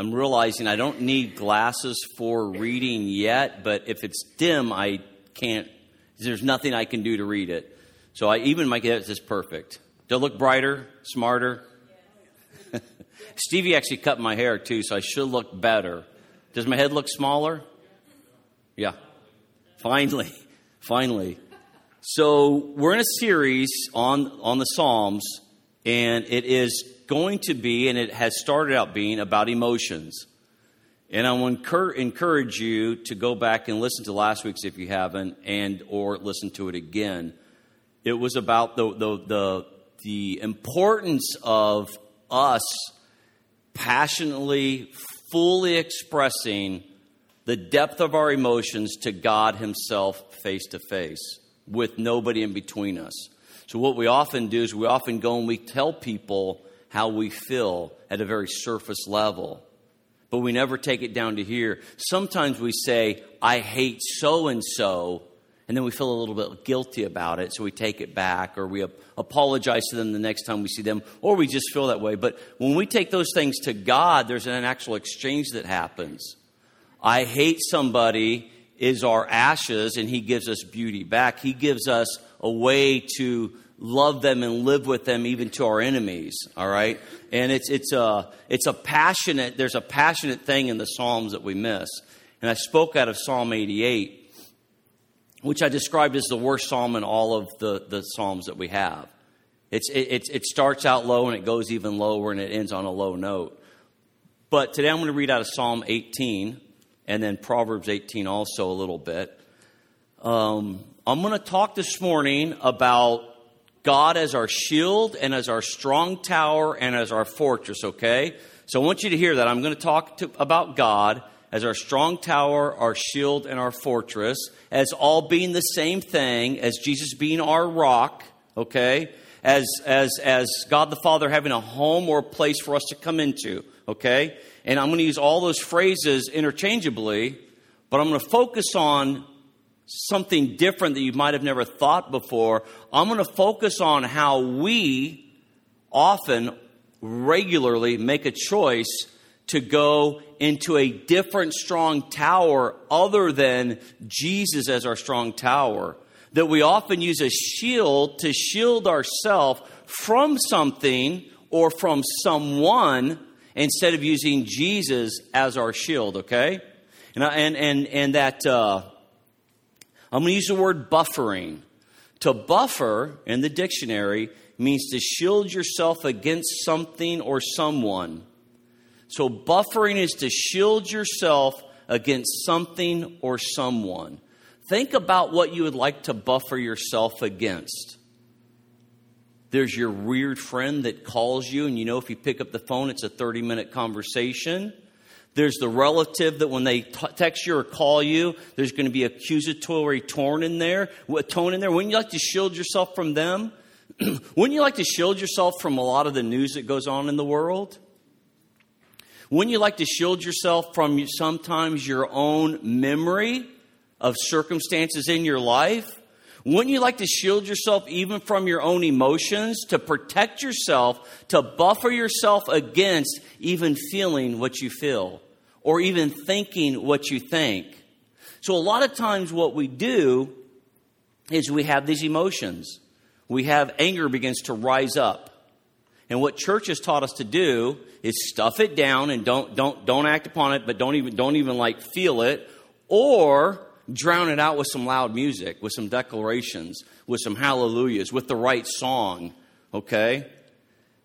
I'm realizing I don't need glasses for reading yet, but if it's dim, I can't, there's nothing I can do to read it. So I even my get is perfect. Do I look brighter, smarter? Stevie actually cut my hair too, so I should look better. Does my head look smaller? Yeah. Finally. Finally. So we're in a series on, on the Psalms, and it is going to be, and it has started out being, about emotions. And I want to encourage you to go back and listen to last week's if you haven't, and or listen to it again. It was about the, the, the, the importance of us passionately, fully expressing the depth of our emotions to God Himself face to face with nobody in between us. So, what we often do is we often go and we tell people how we feel at a very surface level, but we never take it down to here. Sometimes we say, I hate so and so, and then we feel a little bit guilty about it, so we take it back or we apologize to them the next time we see them, or we just feel that way. But when we take those things to God, there's an actual exchange that happens. I hate somebody is our ashes, and He gives us beauty back. He gives us a way to love them and live with them even to our enemies all right and it's it's a it's a passionate there's a passionate thing in the psalms that we miss and i spoke out of psalm 88 which I described as the worst psalm in all of the, the psalms that we have. It's, it, it starts out low and it goes even lower and it ends on a low note. But today I'm going to read out of Psalm 18 and then Proverbs 18 also a little bit. Um, I'm going to talk this morning about God as our shield and as our strong tower and as our fortress, okay? So I want you to hear that. I'm going to talk to, about God as our strong tower, our shield, and our fortress, as all being the same thing, as Jesus being our rock, okay? As, as, as God the Father having a home or a place for us to come into, okay? And I'm going to use all those phrases interchangeably, but I'm going to focus on something different that you might have never thought before. I'm going to focus on how we often, regularly make a choice to go into a different strong tower other than Jesus as our strong tower. That we often use a shield to shield ourselves from something or from someone instead of using Jesus as our shield, okay? And, and, and, and that, uh, I'm going to use the word buffering. To buffer in the dictionary means to shield yourself against something or someone. So, buffering is to shield yourself against something or someone. Think about what you would like to buffer yourself against. There's your weird friend that calls you, and you know if you pick up the phone, it's a 30 minute conversation. There's the relative that when they t- text you or call you, there's going to be accusatory tone in there. Tone in there. Wouldn't you like to shield yourself from them? Wouldn't you like to shield yourself from a lot of the news that goes on in the world? Wouldn't you like to shield yourself from sometimes your own memory of circumstances in your life? Wouldn't you like to shield yourself even from your own emotions, to protect yourself, to buffer yourself against even feeling what you feel or even thinking what you think? So, a lot of times, what we do is we have these emotions. We have anger begins to rise up. And what church has taught us to do is stuff it down and don't, don't, don't act upon it, but don't even, don't even like feel it, or drown it out with some loud music, with some declarations, with some hallelujahs, with the right song, okay?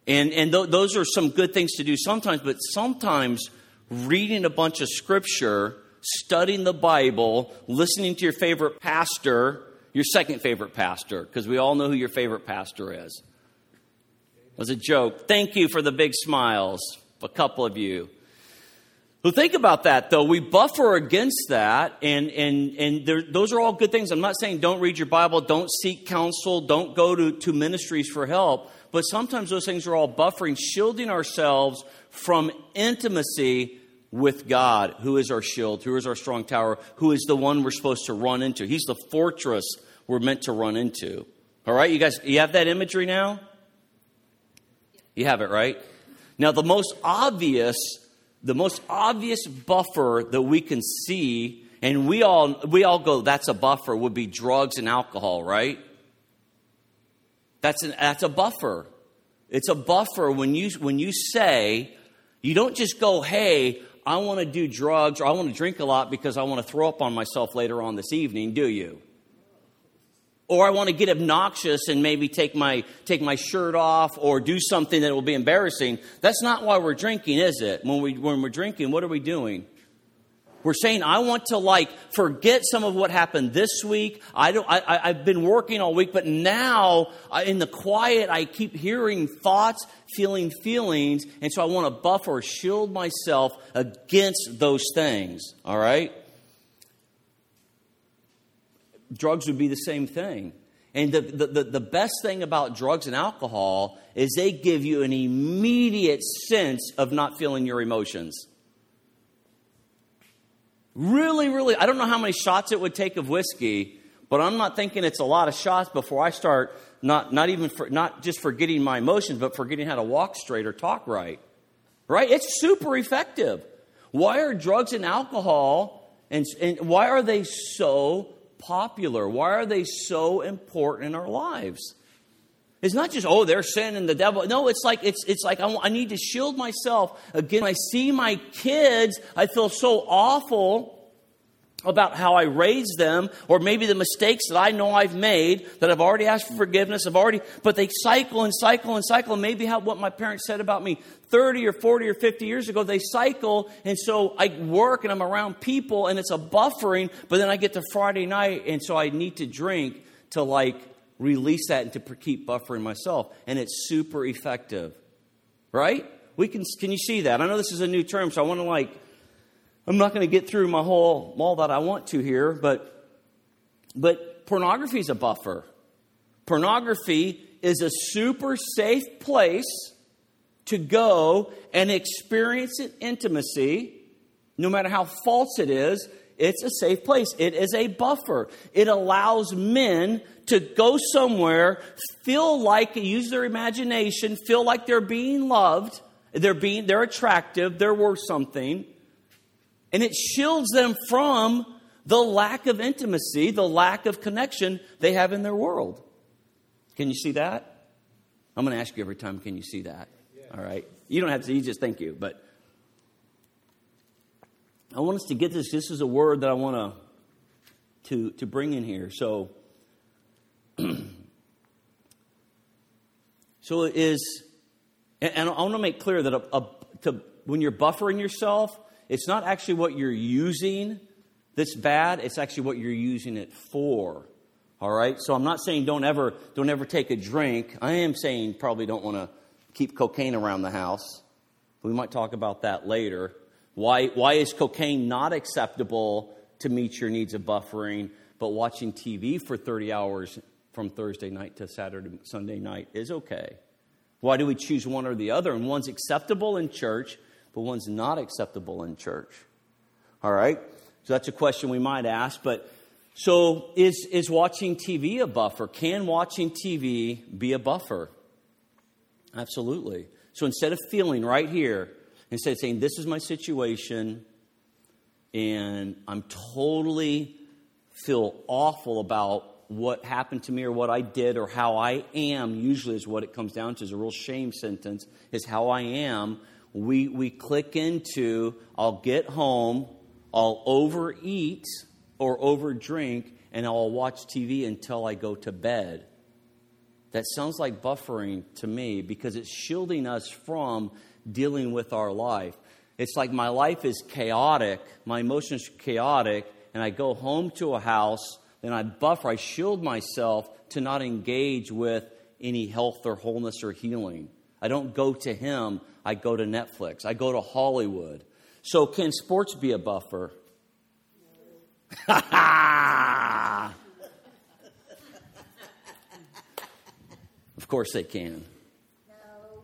And, and th- those are some good things to do sometimes, but sometimes reading a bunch of scripture, studying the Bible, listening to your favorite pastor, your second favorite pastor, because we all know who your favorite pastor is was a joke. Thank you for the big smiles, a couple of you. Well, think about that, though. We buffer against that, and, and, and there, those are all good things. I'm not saying don't read your Bible, don't seek counsel, don't go to, to ministries for help, but sometimes those things are all buffering, shielding ourselves from intimacy with God, who is our shield, who is our strong tower, who is the one we're supposed to run into. He's the fortress we're meant to run into. All right, you guys, you have that imagery now? You have it, right? Now, the most obvious the most obvious buffer that we can see, and we all we all go, that's a buffer, would be drugs and alcohol, right? That's an, that's a buffer. It's a buffer when you when you say you don't just go, hey, I want to do drugs or I want to drink a lot because I want to throw up on myself later on this evening, do you? Or I want to get obnoxious and maybe take my, take my shirt off or do something that will be embarrassing. That's not why we're drinking, is it? When, we, when we're drinking, what are we doing? We're saying, I want to like forget some of what happened this week. I don't, I, I've been working all week, but now in the quiet, I keep hearing thoughts, feeling feelings, and so I want to buffer or shield myself against those things. All right? Drugs would be the same thing. And the, the, the, best thing about drugs and alcohol is they give you an immediate sense of not feeling your emotions. Really, really, I don't know how many shots it would take of whiskey, but I'm not thinking it's a lot of shots before I start not, not even for, not just forgetting my emotions, but forgetting how to walk straight or talk right. Right? It's super effective. Why are drugs and alcohol and, and why are they so popular? Why are they so important in our lives? It's not just, oh, they're sin and the devil. No, it's like, it's, it's like I, I need to shield myself. Again, I see my kids, I feel so awful about how I raised them, or maybe the mistakes that I know I've made, that I've already asked for forgiveness, I've already, but they cycle and cycle and cycle. And maybe how, what my parents said about me 30 or 40 or 50 years ago, they cycle. And so I work and I'm around people and it's a buffering, but then I get to Friday night and so I need to drink to like release that and to keep buffering myself. And it's super effective. Right? We can, can you see that? I know this is a new term, so I want to like, I'm not going to get through my whole, all that I want to here, but, but pornography is a buffer. Pornography is a super safe place to go and experience intimacy, no matter how false it is, it's a safe place. It is a buffer. It allows men to go somewhere, feel like, use their imagination, feel like they're being loved, they're being, they're attractive, they're worth something. And it shields them from the lack of intimacy, the lack of connection they have in their world. Can you see that? I'm going to ask you every time, can you see that? All right. You don't have to, you just thank you. But I want us to get this. This is a word that I want to, to, to bring in here. So, so it is, and I want to make clear that a, a, to, when you're buffering yourself, it's not actually what you're using that's bad, it's actually what you're using it for. All right? So I'm not saying don't ever don't ever take a drink. I am saying probably don't want to keep cocaine around the house. We might talk about that later. Why why is cocaine not acceptable to meet your needs of buffering, but watching TV for 30 hours from Thursday night to Saturday Sunday night is okay? Why do we choose one or the other? And one's acceptable in church but one's not acceptable in church. All right? So that's a question we might ask. But so is, is watching TV a buffer? Can watching TV be a buffer? Absolutely. So instead of feeling right here, instead of saying, This is my situation, and I'm totally feel awful about what happened to me or what I did or how I am, usually is what it comes down to, is a real shame sentence, is how I am we, we click into I'll get home, I'll overeat or overdrink, and I'll watch TV until I go to bed. That sounds like buffering to me because it's shielding us from dealing with our life. It's like my life is chaotic, my emotions are chaotic, and I go home to a house, then I buffer, I shield myself to not engage with any health or wholeness or healing. I don't go to Him I go to Netflix, I go to Hollywood. So, can sports be a buffer? of course, they can.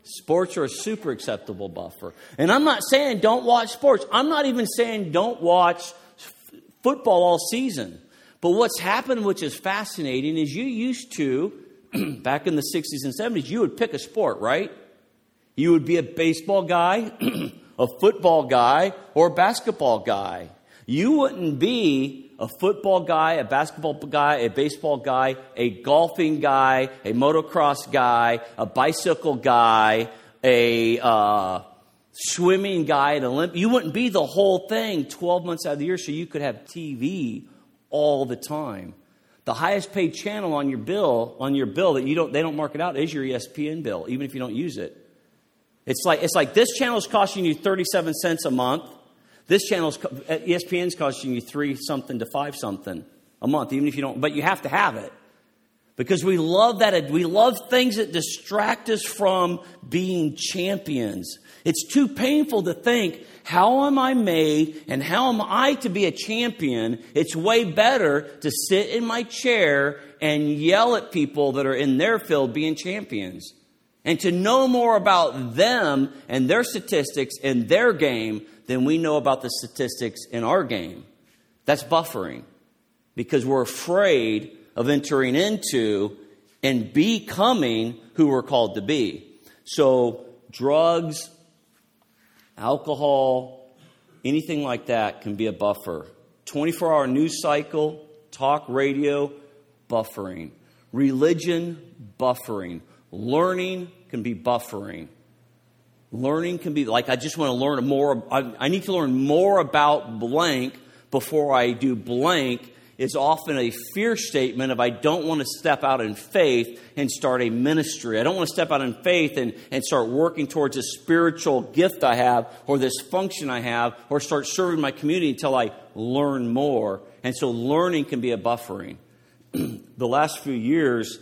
Sports are a super acceptable buffer. And I'm not saying don't watch sports. I'm not even saying don't watch football all season. But what's happened, which is fascinating, is you used to, back in the 60s and 70s, you would pick a sport, right? You would be a baseball guy, a football guy or a basketball guy. You wouldn't be a football guy, a basketball guy, a baseball guy, a golfing guy, a motocross guy, a bicycle guy, a uh, swimming guy, an Olymp. You wouldn't be the whole thing 12 months out of the year so you could have TV all the time. The highest paid channel on your bill, on your bill that you don't, they don't mark it out is your ESPN bill, even if you don't use it. It's like, it's like this channel is costing you 37 cents a month. This channel is, costing you three something to five something a month, even if you don't, but you have to have it. Because we love that, we love things that distract us from being champions. It's too painful to think, how am I made and how am I to be a champion? It's way better to sit in my chair and yell at people that are in their field being champions. And to know more about them and their statistics in their game than we know about the statistics in our game. That's buffering because we're afraid of entering into and becoming who we're called to be. So, drugs, alcohol, anything like that can be a buffer. 24 hour news cycle, talk radio, buffering. Religion, buffering. Learning can be buffering. Learning can be like, I just want to learn more. I, I need to learn more about blank before I do blank is often a fear statement of I don't want to step out in faith and start a ministry. I don't want to step out in faith and, and start working towards a spiritual gift I have or this function I have or start serving my community until I learn more. And so learning can be a buffering. the last few years,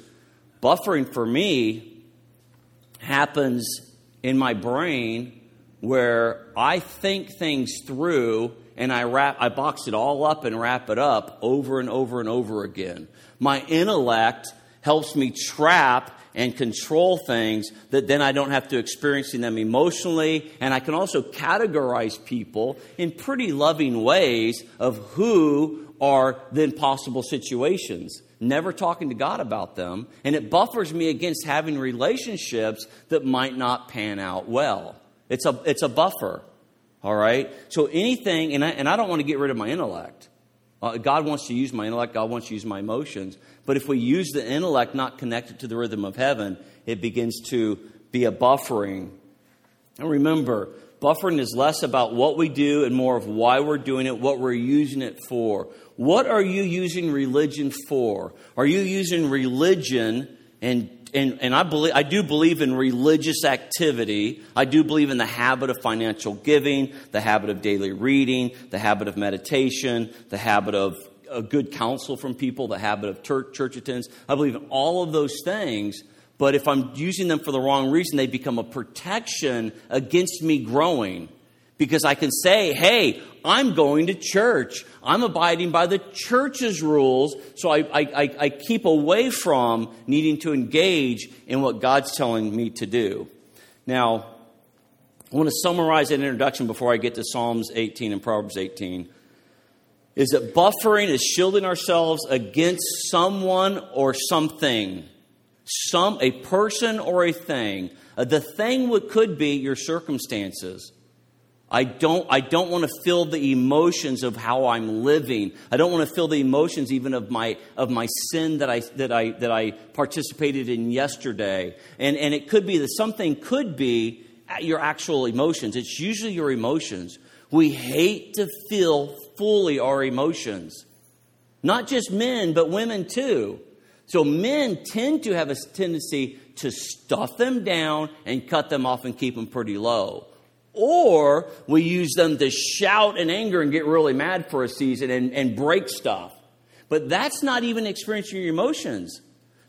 buffering for me happens in my brain where I think things through and I wrap, I box it all up and wrap it up over and over and over again. My intellect helps me trap and control things that then I don't have to experiencing them emotionally. And I can also categorize people in pretty loving ways of who are the possible situations. Never talking to God about them. And it buffers me against having relationships that might not pan out well. It's a, it's a buffer. All right? So anything, and I, and I don't want to get rid of my intellect. Uh, God wants to use my intellect, God wants to use my emotions. But if we use the intellect not connected to the rhythm of heaven, it begins to be a buffering. And remember, buffering is less about what we do and more of why we're doing it, what we're using it for. What are you using religion for? Are you using religion and and, and I believe I do believe in religious activity. I do believe in the habit of financial giving, the habit of daily reading, the habit of meditation, the habit of a good counsel from people, the habit of church, church attendance. I believe in all of those things. But if I'm using them for the wrong reason, they become a protection against me growing. Because I can say, hey, I'm going to church. I'm abiding by the church's rules, so I, I, I, keep away from needing to engage in what God's telling me to do. Now, I want to summarize that introduction before I get to Psalms 18 and Proverbs 18. Is that buffering is shielding ourselves against someone or something, some a person or a thing. Uh, the thing could be your circumstances. I don't, I don't want to feel the emotions of how I'm living. I don't want to feel the emotions even of my, of my sin that I, that, I, that I participated in yesterday. And, and it could be that something could be your actual emotions. It's usually your emotions. We hate to feel fully our emotions. Not just men, but women too. So men tend to have a tendency to stuff them down and cut them off and keep them pretty low or we use them to shout in anger and get really mad for a season and, and break stuff. But that's not even experiencing your emotions.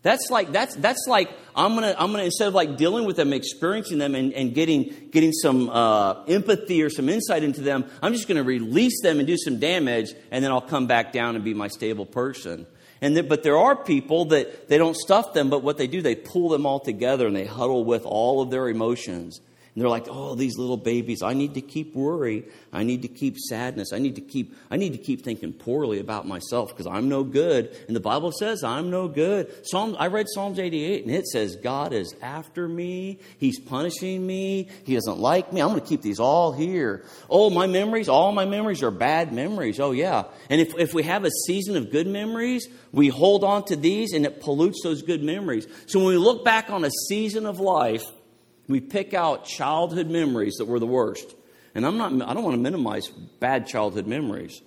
That's like that's that's like I'm gonna I'm gonna instead of like dealing with them, experiencing them, and, and getting getting some uh, empathy or some insight into them. I'm just gonna release them and do some damage, and then I'll come back down and be my stable person. And but there are people that they don't stuff them, but what they do they pull them all together and they huddle with all of their emotions And they're like, oh, these little babies. I need to keep worry. I need to keep sadness. I need to keep, I need to keep thinking poorly about myself because I'm no good. And the Bible says I'm no good. Psalm, I read Psalms 88 and it says God is after me. He's punishing me. He doesn't like me. I'm going to keep these all here. Oh, my memories, all my memories are bad memories. Oh, yeah. And if, if we have a season of good memories, we hold on to these and it pollutes those good memories. So when we look back on a season of life, we pick out childhood memories that were the worst. And I'm not, I don't want to minimize bad childhood memories.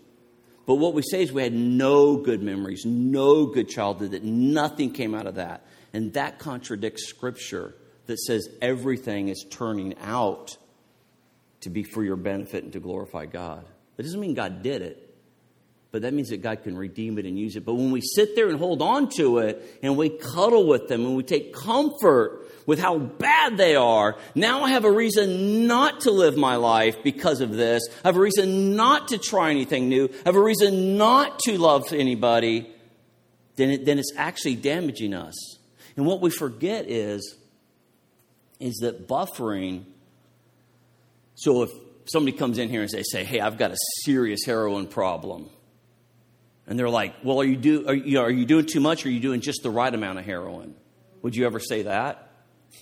But what we say is we had no good memories, no good childhood, that nothing came out of that. And that contradicts Scripture that says everything is turning out to be for your benefit and to glorify God. That doesn't mean God did it, but that means that God can redeem it and use it. But when we sit there and hold on to it and we cuddle with them and we take comfort with how bad they are, now I have a reason not to live my life because of this. I have a reason not to try anything new. I have a reason not to love anybody. Then, it, then it's actually damaging us. And what we forget is, is that buffering. So if somebody comes in here and they say, "Hey, I've got a serious heroin problem," and they're like, "Well, are you do are you, are you doing too much? Or are you doing just the right amount of heroin?" Would you ever say that?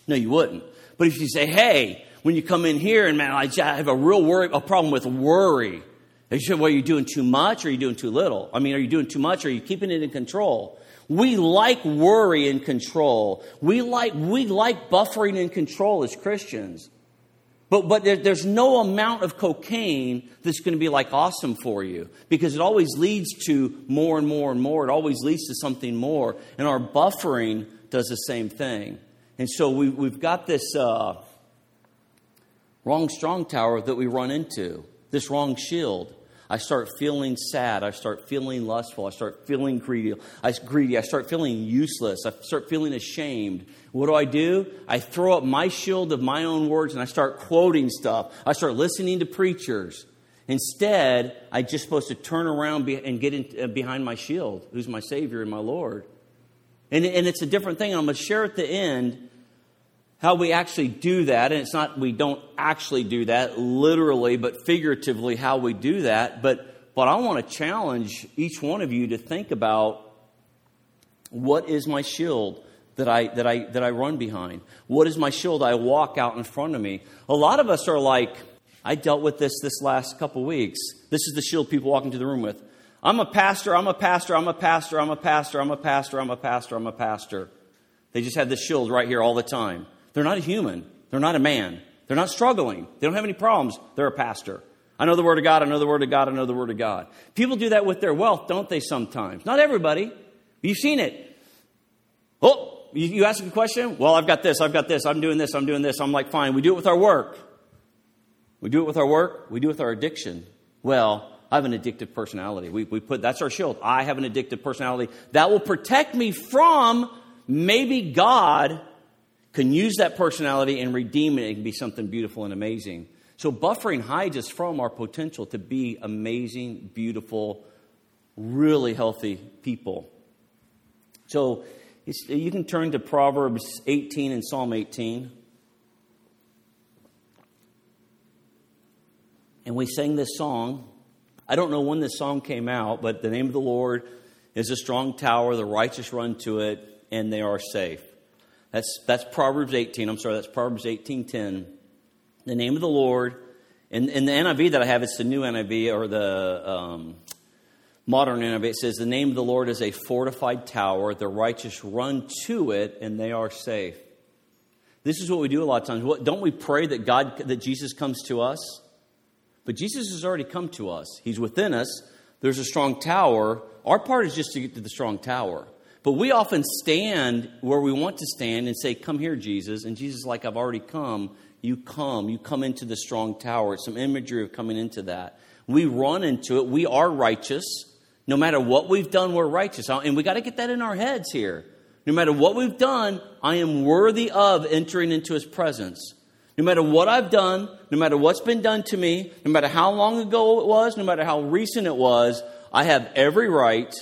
No, you wouldn't. But if you say, hey, when you come in here and man, I have a real worry, a problem with worry. They say, well, are you doing too much or are you doing too little? I mean, are you doing too much or are you keeping it in control? We like worry and control. We like, we like buffering and control as Christians. But, but there, there's no amount of cocaine that's going to be like awesome for you because it always leads to more and more and more. It always leads to something more. And our buffering does the same thing. And so we, we've got this uh, wrong strong tower that we run into, this wrong shield. I start feeling sad. I start feeling lustful. I start feeling greedy. I, greedy. I start feeling useless. I start feeling ashamed. What do I do? I throw up my shield of my own words and I start quoting stuff. I start listening to preachers. Instead, I'm just supposed to turn around and get in, uh, behind my shield, who's my Savior and my Lord. And, and it's a different thing. I'm going to share at the end how we actually do that, and it's not we don't actually do that literally, but figuratively how we do that. But but I want to challenge each one of you to think about what is my shield that I that I that I run behind? What is my shield I walk out in front of me? A lot of us are like, I dealt with this this last couple weeks. This is the shield people walk into the room with. I'm a pastor, I'm a pastor, I'm a pastor, I'm a pastor, I'm a pastor, I'm a pastor, I'm a pastor. They just have this shield right here all the time. They're not a human. They're not a man. They're not struggling. They don't have any problems. They're a pastor. I know the Word of God. I know the Word of God. I know the Word of God. People do that with their wealth, don't they, sometimes? Not everybody. You've seen it. Oh, you, ask a question? Well, I've got this. I've got this. I'm doing this. I'm doing this. I'm like, fine. We do it with our work. We do it with our work. We do it with our addiction. Well, I have an addictive personality. We, we put, that's our shield. I have an addictive personality. That will protect me from maybe God can use that personality and redeem it. It can be something beautiful and amazing. So, buffering hides us from our potential to be amazing, beautiful, really healthy people. So, you can turn to Proverbs 18 and Psalm 18. And we sang this song. I don't know when this song came out, but the name of the Lord is a strong tower. The righteous run to it, and they are safe. That's, that's Proverbs 18. I'm sorry, that's Proverbs 18.10. The name of the Lord. In, in the NIV that I have, it's the new NIV or the um, modern NIV. It says, The name of the Lord is a fortified tower. The righteous run to it, and they are safe. This is what we do a lot of times. What, don't we pray that God, that Jesus comes to us? But Jesus has already come to us. He's within us. There's a strong tower. Our part is just to get to the strong tower. But we often stand where we want to stand and say, Come here, Jesus. And Jesus is like, I've already come. You come. You come into the strong tower. Some imagery of coming into that. We run into it. We are righteous. No matter what we've done, we're righteous. And we got to get that in our heads here. No matter what we've done, I am worthy of entering into his presence. No matter what I've done, no matter what's been done to me, no matter how long ago it was, no matter how recent it was, I have every right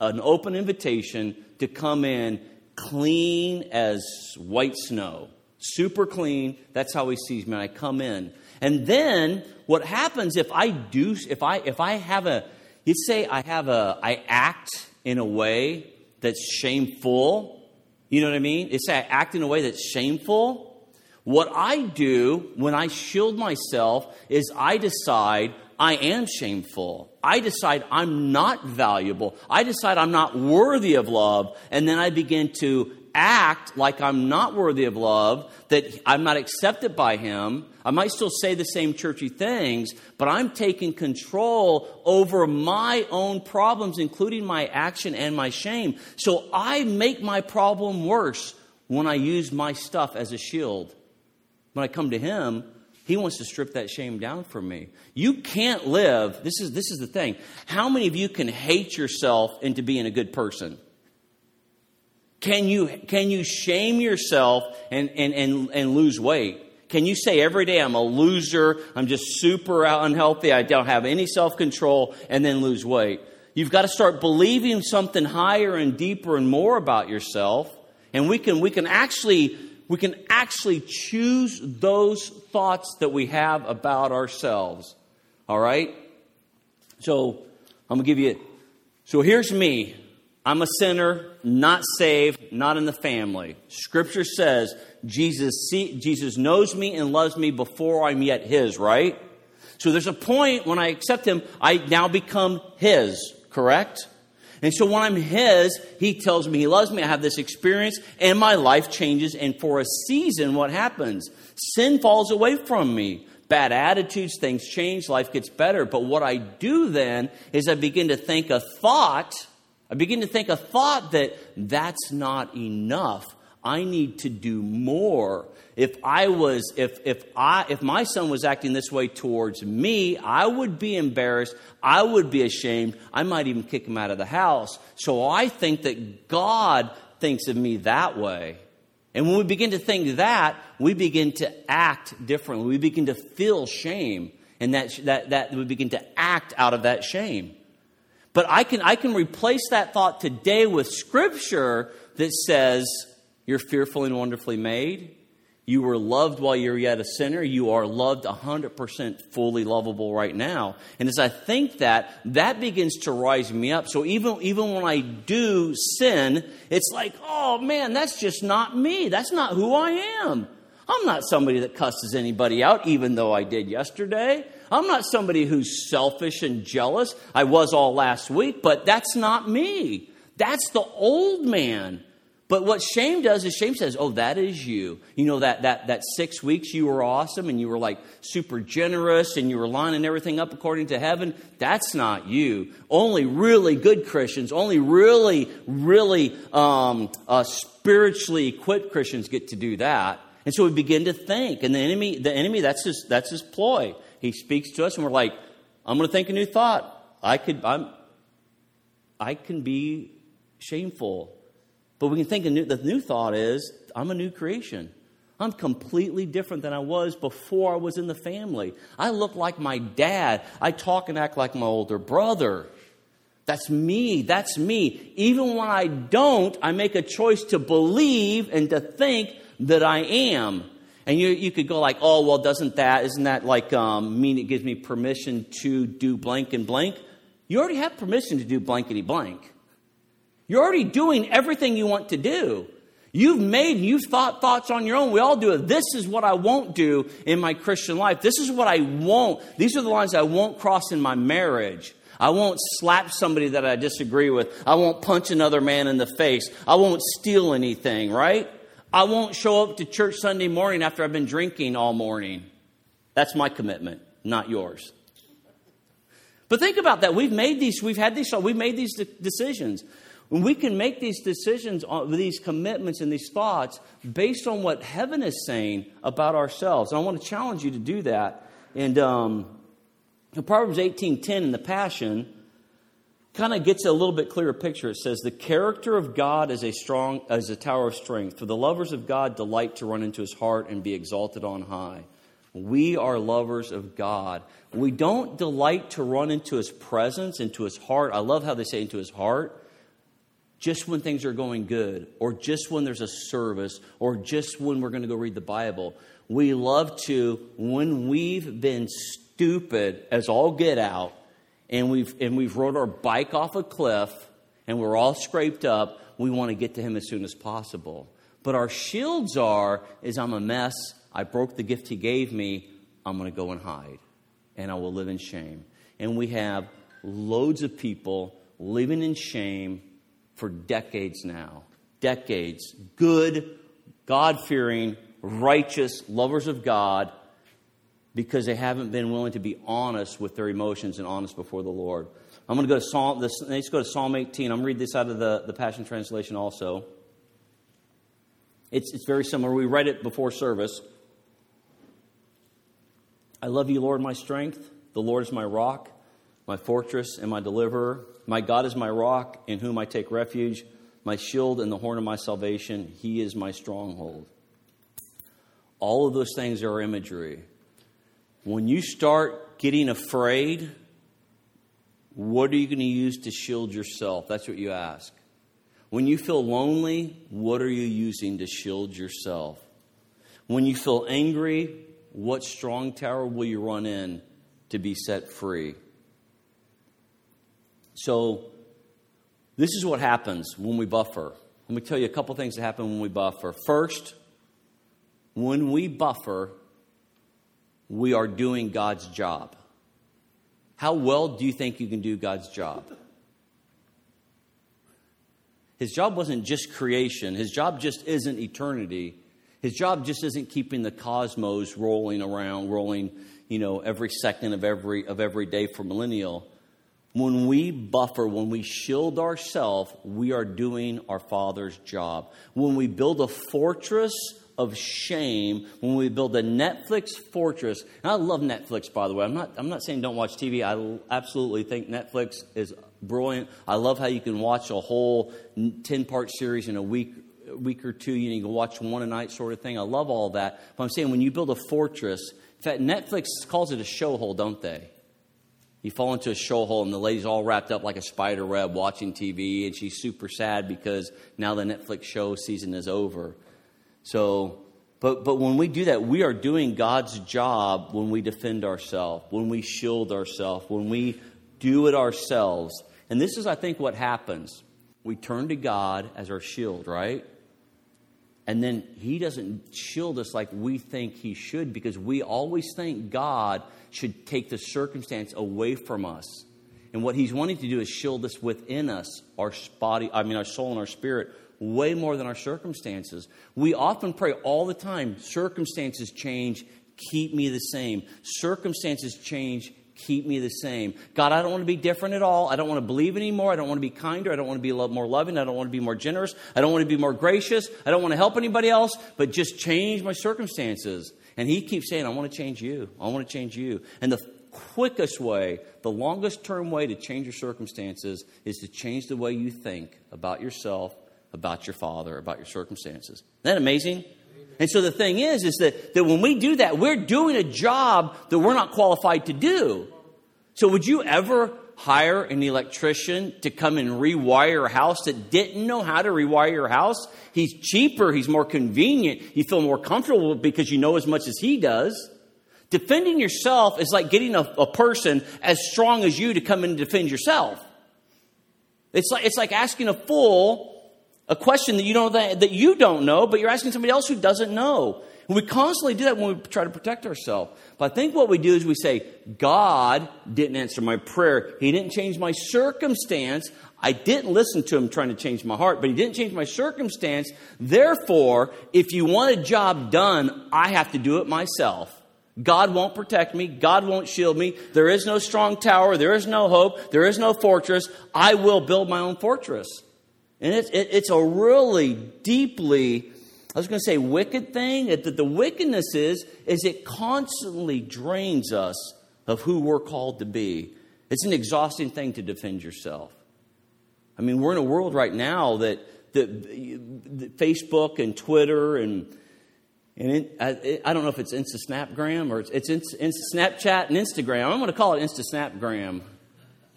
an open invitation to come in clean as white snow. super clean. That's how he sees me. I come in. And then what happens if I do, if I, if I have a, you say I have a, I act in a way that's shameful. You know what I mean? It's say I act in a way that's shameful. What I do when I shield myself is I decide I am shameful. I decide I'm not valuable. I decide I'm not worthy of love. And then I begin to act like I'm not worthy of love, that I'm not accepted by Him. I might still say the same churchy things, but I'm taking control over my own problems, including my action and my shame. So I make my problem worse when I use my stuff as a shield. When I come to Him, He wants to strip that shame down from me. You can't live, this is, this is the thing. How many of you can hate yourself into being a good person? Can you, can you shame yourself and, and, and, and lose weight? Can you say every day I'm a loser, I'm just super unhealthy, I don't have any self control, and then lose weight? You've got to start believing something higher and deeper and more about yourself. And we can, we can actually we can actually choose those thoughts that we have about ourselves. All right? So I'm going to give you. So here's me. I'm a sinner, not saved, not in the family. Scripture says Jesus, see, Jesus knows me and loves me before I'm yet His, right? So there's a point when I accept Him, I now become His, correct? And so when I'm His, He tells me He loves me. I have this experience, and my life changes. And for a season, what happens? Sin falls away from me. Bad attitudes, things change, life gets better. But what I do then is I begin to think a thought I begin to think a thought that that's not enough. I need to do more. If I was, if, if I, if my son was acting this way towards me, I would be embarrassed. I would be ashamed. I might even kick him out of the house. So I think that God thinks of me that way. And when we begin to think that, we begin to act differently. We begin to feel shame. And that, that, that we begin to act out of that shame. But I can, I can replace that thought today with scripture that says, You're fearfully and wonderfully made. You were loved while you were yet a sinner. You are loved 100% fully lovable right now. And as I think that, that begins to rise me up. So even, even when I do sin, it's like, oh man, that's just not me. That's not who I am. I'm not somebody that cusses anybody out, even though I did yesterday. I'm not somebody who's selfish and jealous. I was all last week, but that's not me. That's the old man. But what shame does is shame says, "Oh, that is you." You know that that that 6 weeks you were awesome and you were like super generous and you were lining everything up according to heaven. That's not you. Only really good Christians, only really really um, uh, spiritually equipped Christians get to do that. And so we begin to think, and the enemy, the enemy, that's his that's his ploy. He speaks to us, and we're like, I'm going to think a new thought. I could, I'm, I can be shameful. But we can think of new, the new thought is, I'm a new creation. I'm completely different than I was before I was in the family. I look like my dad. I talk and act like my older brother. That's me. That's me. Even when I don't, I make a choice to believe and to think that I am. And you, you could go like, oh, well, doesn't that, isn't that like um, mean it gives me permission to do blank and blank? You already have permission to do blankety blank. You're already doing everything you want to do. You've made, you've thought thoughts on your own. We all do it. This is what I won't do in my Christian life. This is what I won't. These are the lines I won't cross in my marriage. I won't slap somebody that I disagree with. I won't punch another man in the face. I won't steal anything, right? I won't show up to church Sunday morning after I've been drinking all morning. That's my commitment, not yours. But think about that. We've made these, we've had these, we've made these decisions. When we can make these decisions, these commitments and these thoughts based on what heaven is saying about ourselves. And I want to challenge you to do that. And um, Proverbs 18.10 in the Passion, kind of gets a little bit clearer picture. It says, The character of God is a strong as a tower of strength. For the lovers of God delight to run into his heart and be exalted on high. We are lovers of God. We don't delight to run into his presence, into his heart. I love how they say into his heart. Just when things are going good, or just when there's a service, or just when we're going to go read the Bible. We love to, when we've been stupid as all get out, and we've, and we've rode our bike off a cliff, and we're all scraped up, we want to get to Him as soon as possible. But our shields are, is I'm a mess, I broke the gift He gave me, I'm going to go and hide, and I will live in shame. And we have loads of people living in shame for decades now. Decades. Good, God fearing, righteous lovers of God because they haven't been willing to be honest with their emotions and honest before the Lord. I'm going to go to Psalm, this, let's go to Psalm 18. I'm going to read this out of the, the Passion Translation also. It's, it's very similar. We read it before service. I love you, Lord, my strength. The Lord is my rock, my fortress, and my deliverer. My God is my rock, in whom I take refuge, my shield and the horn of my salvation. He is my stronghold. All of those things are imagery. When you start getting afraid, what are you going to use to shield yourself? That's what you ask. When you feel lonely, what are you using to shield yourself? When you feel angry, what strong tower will you run in to be set free? So, this is what happens when we buffer. Let me tell you a couple things that happen when we buffer. First, when we buffer, we are doing God's job. How well do you think you can do God's job? His job wasn't just creation, His job just isn't eternity. His job just isn't keeping the cosmos rolling around, rolling, you know, every second of every of every day for millennial. When we buffer, when we shield ourselves, we are doing our Father's job. When we build a fortress of shame, when we build a Netflix fortress, and I love Netflix, by the way. I'm not, I'm not saying don't watch TV. I absolutely think Netflix is brilliant. I love how you can watch a whole 10 part series in a week, week or two. You, know, you can watch one a night, sort of thing. I love all that. But I'm saying when you build a fortress, in fact, Netflix calls it a show hole, don't they? You fall into a show hole, and the lady's all wrapped up like a spider web watching TV, and she's super sad because now the Netflix show season is over. So, but, but when we do that, we are doing God's job when we defend ourselves, when we shield ourselves, when we do it ourselves. And this is, I think, what happens. We turn to God as our shield, right? And then He doesn't shield us like we think He should because we always think God should take the circumstance away from us. And what he's wanting to do is shield us within us, our body, I mean, our soul and our spirit, way more than our circumstances. We often pray all the time circumstances change, keep me the same. Circumstances change, keep me the same. God, I don't want to be different at all. I don't want to believe anymore. I don't want to be kinder. I don't want to be more loving. I don't want to be more generous. I don't want to be more gracious. I don't want to help anybody else, but just change my circumstances. And he keeps saying, I want to change you. I want to change you. And the quickest way, the longest term way to change your circumstances is to change the way you think about yourself, about your father, about your circumstances. Isn't that amazing? And so the thing is, is that, that when we do that, we're doing a job that we're not qualified to do. So would you ever hire an electrician to come and rewire a house that didn't know how to rewire your house. He's cheaper, he's more convenient, you feel more comfortable because you know as much as he does. Defending yourself is like getting a, a person as strong as you to come and defend yourself. It's like, it's like asking a fool a question that you, don't, that you don't know, but you're asking somebody else who doesn't know. And we constantly do that when we try to protect ourselves. But I think what we do is we say, God didn't answer my prayer. He didn't change my circumstance. I didn't listen to him trying to change my heart, but he didn't change my circumstance. Therefore, if you want a job done, I have to do it myself. God won't protect me. God won't shield me. There is no strong tower. There is no hope. There is no fortress. I will build my own fortress. And it's, it, it's a really deeply I was going to say wicked thing. That the wickedness is, is it constantly drains us of who we're called to be. It's an exhausting thing to defend yourself. I mean, we're in a world right now that, that, that Facebook and Twitter and and it, I, I, don't know if it's Insta Snapgram or it's, it's Insta, Snapchat and Instagram. I'm going to call it Insta Snapgram.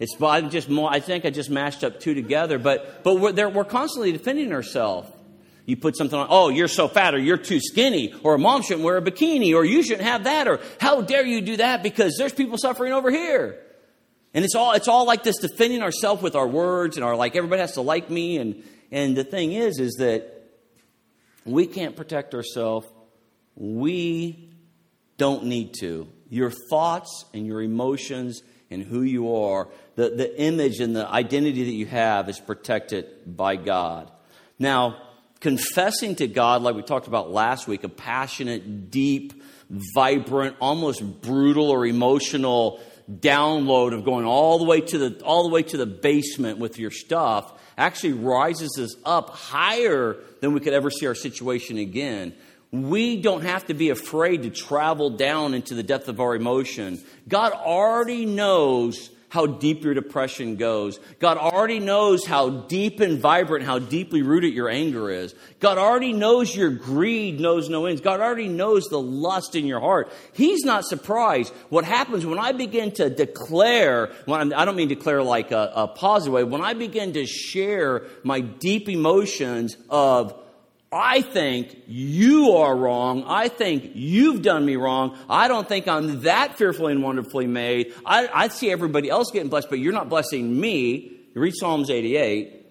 It's I just I think I just mashed up two together, but but we're we're constantly defending ourselves. You put something on, oh, you're so fat, or you're too skinny, or a mom shouldn't wear a bikini, or you shouldn't have that, or how dare you do that because there's people suffering over here. And it's all it's all like this defending ourselves with our words and our like everybody has to like me and and the thing is is that we can't protect ourselves. We don't need to. Your thoughts and your emotions and who you are, the, the image and the identity that you have is protected by God. Now, confessing to God, like we talked about last week, a passionate, deep, vibrant, almost brutal or emotional download of going all the way to the all the way to the basement with your stuff actually rises us up higher than we could ever see our situation again. We don't have to be afraid to travel down into the depth of our emotion. God already knows how deep your depression goes. God already knows how deep and vibrant, how deeply rooted your anger is. God already knows your greed knows no ends. God already knows the lust in your heart. He's not surprised. What happens when I begin to declare, when I don't mean declare like a, a positive way, when I begin to share my deep emotions of I think you are wrong. I think you've done me wrong. I don't think I'm that fearfully and wonderfully made. I, I see everybody else getting blessed, but you're not blessing me. You read Psalms 88.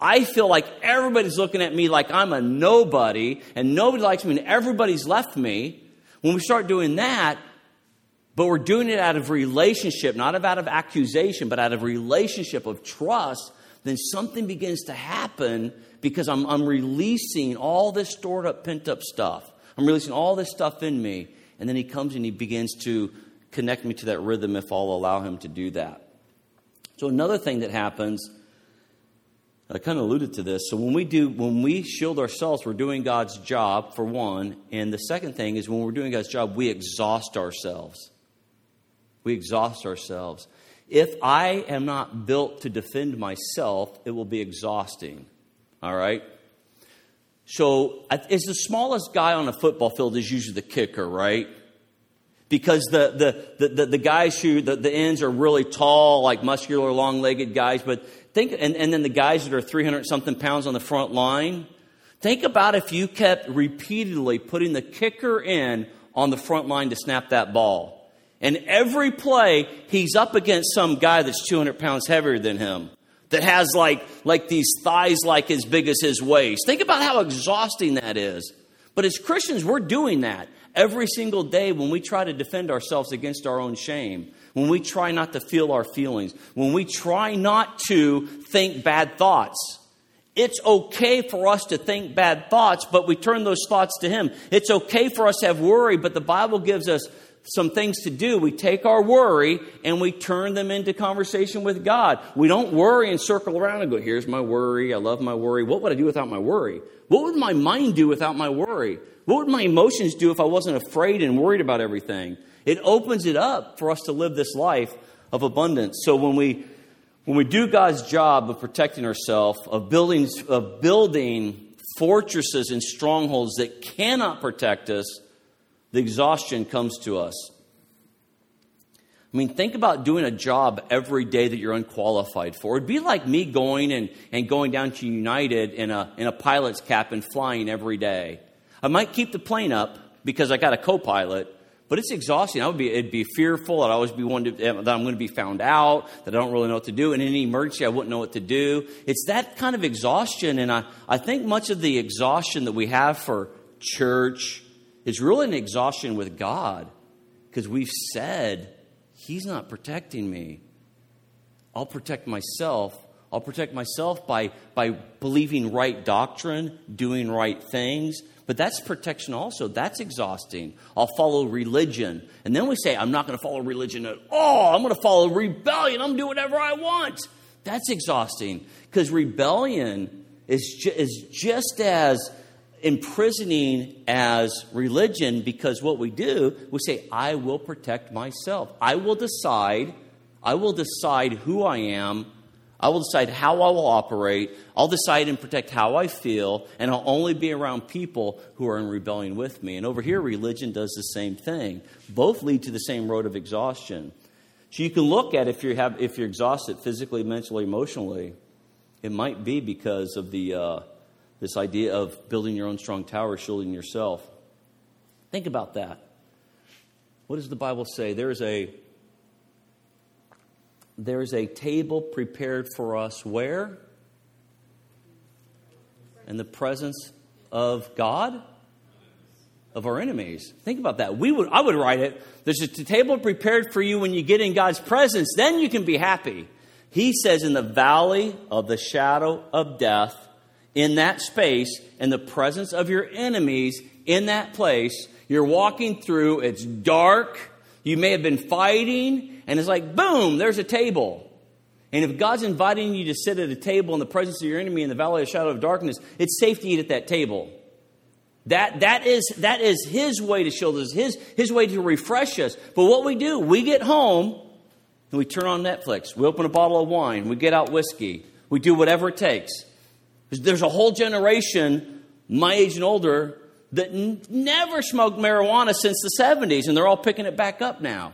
I feel like everybody's looking at me like I'm a nobody and nobody likes me and everybody's left me. When we start doing that, but we're doing it out of relationship, not out of accusation, but out of relationship of trust, then something begins to happen because I'm, I'm releasing all this stored up, pent up stuff. I'm releasing all this stuff in me. And then he comes and he begins to connect me to that rhythm if I'll allow him to do that. So, another thing that happens, I kind of alluded to this. So, when we do, when we shield ourselves, we're doing God's job, for one. And the second thing is when we're doing God's job, we exhaust ourselves. We exhaust ourselves. If I am not built to defend myself, it will be exhausting. All right? So, is the smallest guy on a football field is usually the kicker, right? Because the, the, the, the, the guys who, the, the ends are really tall, like muscular, long legged guys, but think, and, and then the guys that are 300 something pounds on the front line. Think about if you kept repeatedly putting the kicker in on the front line to snap that ball. And every play, he's up against some guy that's 200 pounds heavier than him that has like, like these thighs like as big as his waist. Think about how exhausting that is. But as Christians, we're doing that every single day when we try to defend ourselves against our own shame, when we try not to feel our feelings, when we try not to think bad thoughts. It's okay for us to think bad thoughts, but we turn those thoughts to Him. It's okay for us to have worry, but the Bible gives us some things to do. We take our worry and we turn them into conversation with God. We don't worry and circle around and go, here's my worry. I love my worry. What would I do without my worry? What would my mind do without my worry? What would my emotions do if I wasn't afraid and worried about everything? It opens it up for us to live this life of abundance. So when we when we do God's job of protecting ourselves, of building of building fortresses and strongholds that cannot protect us, the exhaustion comes to us. I mean, think about doing a job every day that you're unqualified for. It'd be like me going and, and going down to United in a, in a pilot's cap and flying every day. I might keep the plane up because I got a co pilot, but it's exhausting. I would be, it'd be fearful. I'd always be to, that I'm going to be found out, that I don't really know what to do. In any emergency, I wouldn't know what to do. It's that kind of exhaustion. And I, I think much of the exhaustion that we have for church, is really an exhaustion with God because we've said, He's not protecting me. I'll protect myself. I'll protect myself by, by believing right doctrine, doing right things. But that's protection also. That's exhausting. I'll follow religion. And then we say, I'm not going to follow religion at all. I'm going to follow rebellion. I'm going to do whatever I want. That's exhausting because rebellion is, ju- is just as imprisoning as religion because what we do, we say, I will protect myself. I will decide, I will decide who I am. I will decide how I will operate. I'll decide and protect how I feel, and I'll only be around people who are in rebellion with me. And over here, religion does the same thing. Both lead to the same road of exhaustion. So you can look at if you have if you're exhausted physically, mentally, emotionally, it might be because of the uh, this idea of building your own strong tower, shielding yourself. Think about that. What does the Bible say? There is a there is a table prepared for us where? In the presence of God? Of our enemies. Think about that. We would I would write it. There's a table prepared for you when you get in God's presence, then you can be happy. He says in the valley of the shadow of death, in that space, in the presence of your enemies, in that place, you're walking through, it's dark, you may have been fighting, and it's like, boom, there's a table. And if God's inviting you to sit at a table in the presence of your enemy in the valley of the shadow of darkness, it's safe to eat at that table. That, that, is, that is His way to shield us, his, his way to refresh us. But what we do, we get home and we turn on Netflix. We open a bottle of wine. We get out whiskey. We do whatever it takes. There's a whole generation, my age and older, that n- never smoked marijuana since the 70s, and they're all picking it back up now.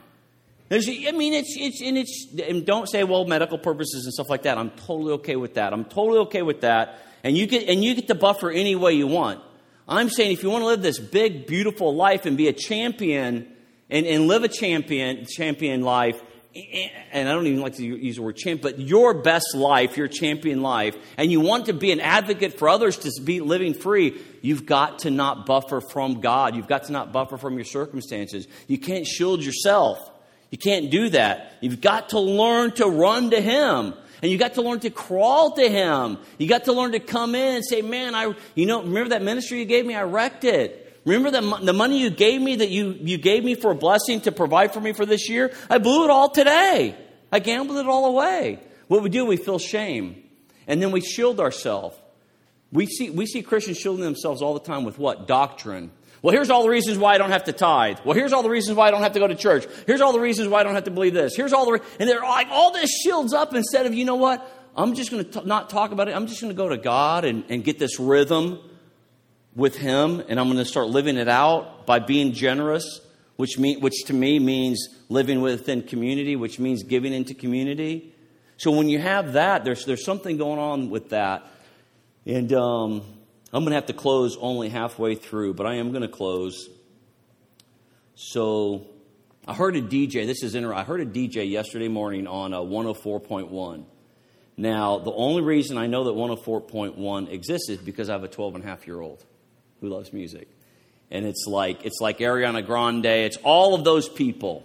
There's, I mean, it's, it's, and it's, and don't say, well, medical purposes and stuff like that. I'm totally okay with that. I'm totally okay with that. And you get, and you get to buffer any way you want. I'm saying if you want to live this big, beautiful life and be a champion and, and live a champion, champion life, and I don't even like to use the word champ, but your best life, your champion life, and you want to be an advocate for others to be living free, you've got to not buffer from God. You've got to not buffer from your circumstances. You can't shield yourself. You can't do that. You've got to learn to run to Him. And you got to learn to crawl to Him. You got to learn to come in and say, man, I, you know, remember that ministry you gave me? I wrecked it. Remember the, the money you gave me that you, you gave me for a blessing to provide for me for this year? I blew it all today. I gambled it all away. What we do, we feel shame. And then we shield ourselves. We see, we see Christians shielding themselves all the time with what? Doctrine. Well, here's all the reasons why I don't have to tithe. Well, here's all the reasons why I don't have to go to church. Here's all the reasons why I don't have to believe this. Here's all the, re-. and they're like, all this shields up instead of, you know what? I'm just going to not talk about it. I'm just going to go to God and, and get this rhythm with Him, and I'm going to start living it out by being generous, which, mean, which to me means living within community, which means giving into community. So when you have that, there's, there's something going on with that. And um, I'm going to have to close only halfway through, but I am going to close. So I heard a DJ, this is interesting. I heard a DJ yesterday morning on a 104.1. Now, the only reason I know that 104.1 exists is because I have a 12 and a half year old who loves music. And it's like it's like Ariana Grande, it's all of those people.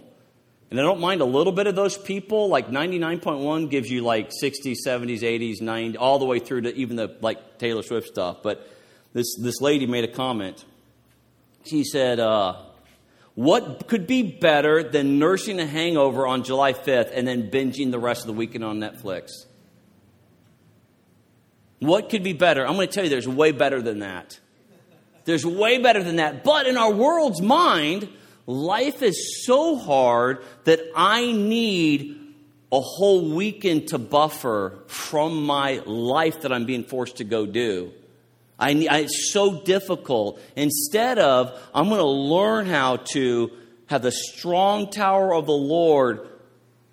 And I don't mind a little bit of those people. Like 99.1 gives you like 60s, 70s, 80s, 90s, all the way through to even the like Taylor Swift stuff. But this, this lady made a comment. She said, uh, What could be better than nursing a hangover on July 5th and then binging the rest of the weekend on Netflix? What could be better? I'm going to tell you there's way better than that. There's way better than that. But in our world's mind, life is so hard that I need a whole weekend to buffer from my life that I'm being forced to go do. I, I, it's so difficult. Instead of, I'm going to learn how to have the strong tower of the Lord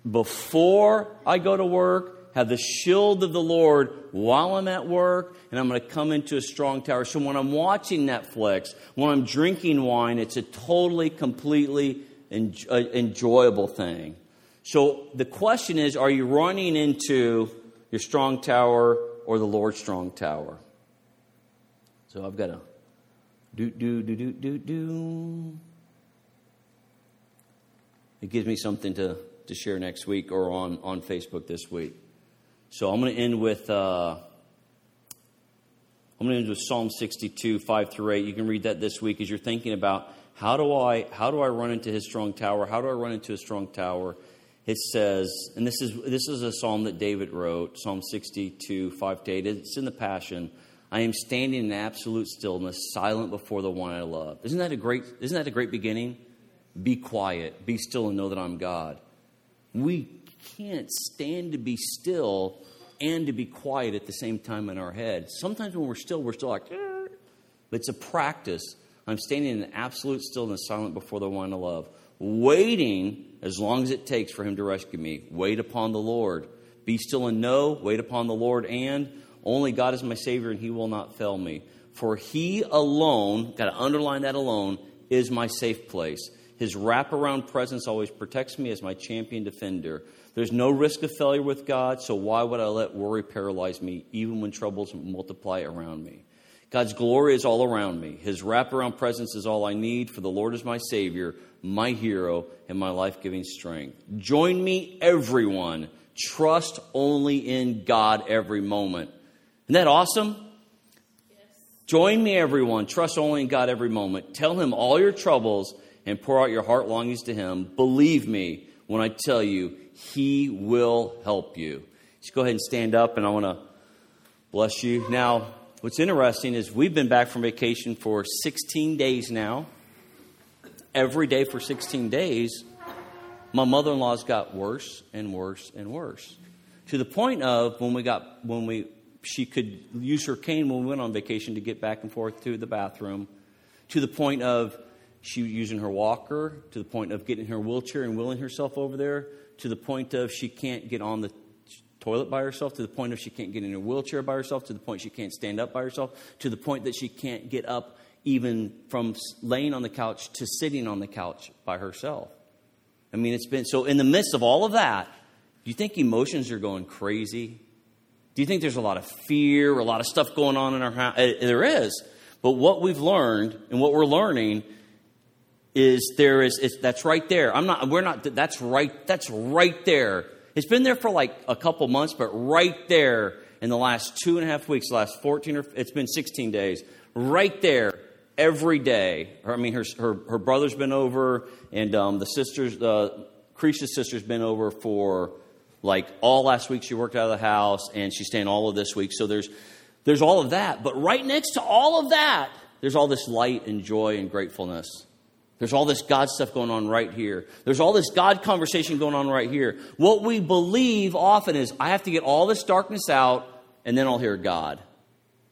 before I go to work have the shield of the Lord while I'm at work, and I'm going to come into a strong tower. So when I'm watching Netflix, when I'm drinking wine, it's a totally, completely uh, enjoyable thing. So the question is are you running into your strong tower or the Lord's strong tower? So I've got a do, do, do, do, do, do. It gives me something to, to share next week or on, on Facebook this week. So I'm going to end with uh, I'm going to end with Psalm 62, 5 through 8. You can read that this week as you're thinking about how do I how do I run into his strong tower? How do I run into a strong tower? It says, and this is this is a psalm that David wrote, Psalm 62, 5 to 8. It's in the Passion. I am standing in absolute stillness, silent before the one I love. Isn't that a great isn't that a great beginning? Be quiet, be still and know that I'm God. We can't stand to be still and to be quiet at the same time in our head. Sometimes when we're still, we're still like, but it's a practice. I'm standing in absolute stillness, silent before the one I love, waiting as long as it takes for him to rescue me. Wait upon the Lord. Be still and know, wait upon the Lord, and only God is my Savior, and he will not fail me. For he alone, got to underline that alone, is my safe place. His wraparound presence always protects me as my champion defender. There's no risk of failure with God, so why would I let worry paralyze me, even when troubles multiply around me? God's glory is all around me. His wraparound presence is all I need, for the Lord is my Savior, my hero, and my life giving strength. Join me, everyone. Trust only in God every moment. Isn't that awesome? Yes. Join me, everyone. Trust only in God every moment. Tell Him all your troubles and pour out your heart longings to Him. Believe me when I tell you, He will help you. Just go ahead and stand up, and I want to bless you. Now, What's interesting is we've been back from vacation for 16 days now. Every day for 16 days, my mother in law's got worse and worse and worse. To the point of when we got, when we, she could use her cane when we went on vacation to get back and forth to the bathroom, to the point of she was using her walker, to the point of getting her wheelchair and wheeling herself over there, to the point of she can't get on the toilet by herself, to the point of she can't get in a wheelchair by herself, to the point she can't stand up by herself, to the point that she can't get up even from laying on the couch to sitting on the couch by herself. I mean, it's been so in the midst of all of that, do you think emotions are going crazy? Do you think there's a lot of fear, a lot of stuff going on in our house? Eh, there is. But what we've learned and what we're learning is there is that's right there. I'm not we're not that's right that's right there it's been there for like a couple months, but right there in the last two and a half weeks, last 14 or it's been 16 days, right there every day. I mean, her, her, her brother's been over, and um, the sisters, uh, sister's been over for like all last week. She worked out of the house, and she's staying all of this week. So there's, there's all of that. But right next to all of that, there's all this light and joy and gratefulness. There's all this God stuff going on right here. There's all this God conversation going on right here. What we believe often is, I have to get all this darkness out, and then I'll hear God.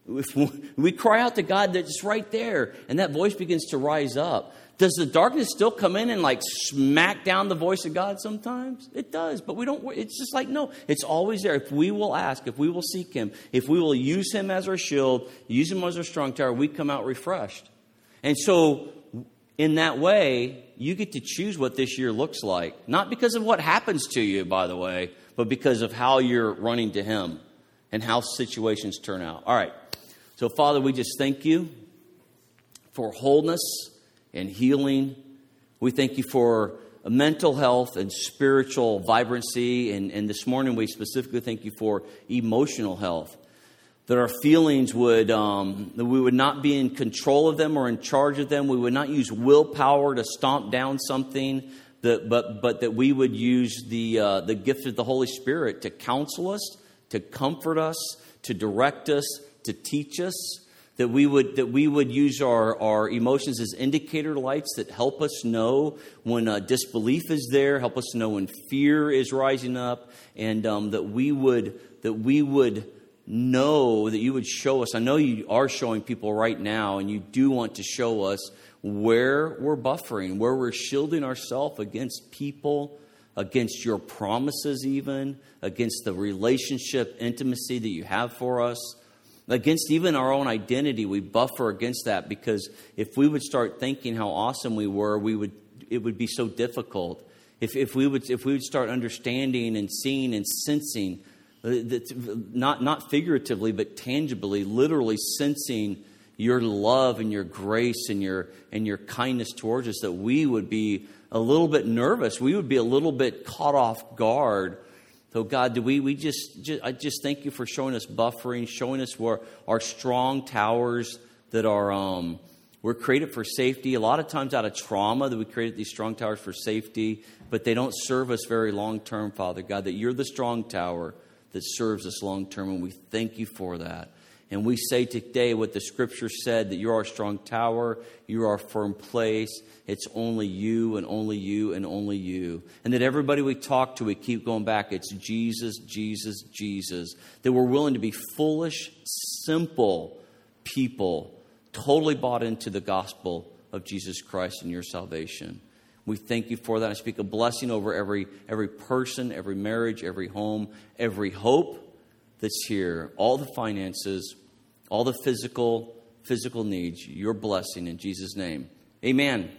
If we cry out to God that's right there, and that voice begins to rise up. Does the darkness still come in and like smack down the voice of God sometimes? It does, but we don't. It's just like, no, it's always there. If we will ask, if we will seek Him, if we will use Him as our shield, use Him as our strong tower, we come out refreshed. And so in that way, you get to choose what this year looks like. Not because of what happens to you, by the way, but because of how you're running to Him and how situations turn out. All right. So, Father, we just thank you for wholeness and healing. We thank you for mental health and spiritual vibrancy. And, and this morning, we specifically thank you for emotional health that our feelings would um, that we would not be in control of them or in charge of them. We would not use willpower to stomp down something that, but, but that we would use the, uh, the gift of the holy spirit to counsel us to comfort us to direct us to teach us that we would that we would use our, our emotions as indicator lights that help us know when uh, disbelief is there help us know when fear is rising up and um, that we would that we would know that you would show us. I know you are showing people right now, and you do want to show us where we're buffering, where we're shielding ourselves against people, against your promises, even, against the relationship intimacy that you have for us. Against even our own identity, we buffer against that because if we would start thinking how awesome we were, we would, it would be so difficult. If, if, we would, if we would start understanding and seeing and sensing uh, not, not figuratively, but tangibly, literally sensing your love and your grace and your, and your kindness towards us, that we would be a little bit nervous. We would be a little bit caught off guard. So, God, do we, we just, just, I just thank you for showing us buffering, showing us where our strong towers that are, um, we're created for safety. A lot of times out of trauma that we created these strong towers for safety, but they don't serve us very long term, Father God, that you're the strong tower that serves us long term, and we thank you for that. And we say today what the scripture said that you're our strong tower, you're our firm place. It's only you and only you and only you. And that everybody we talk to, we keep going back. It's Jesus, Jesus, Jesus. That we're willing to be foolish, simple people, totally bought into the gospel of Jesus Christ and your salvation. We thank you for that. I speak a blessing over every, every person, every marriage, every home, every hope that's here, all the finances, all the physical physical needs. Your blessing in Jesus' name. Amen.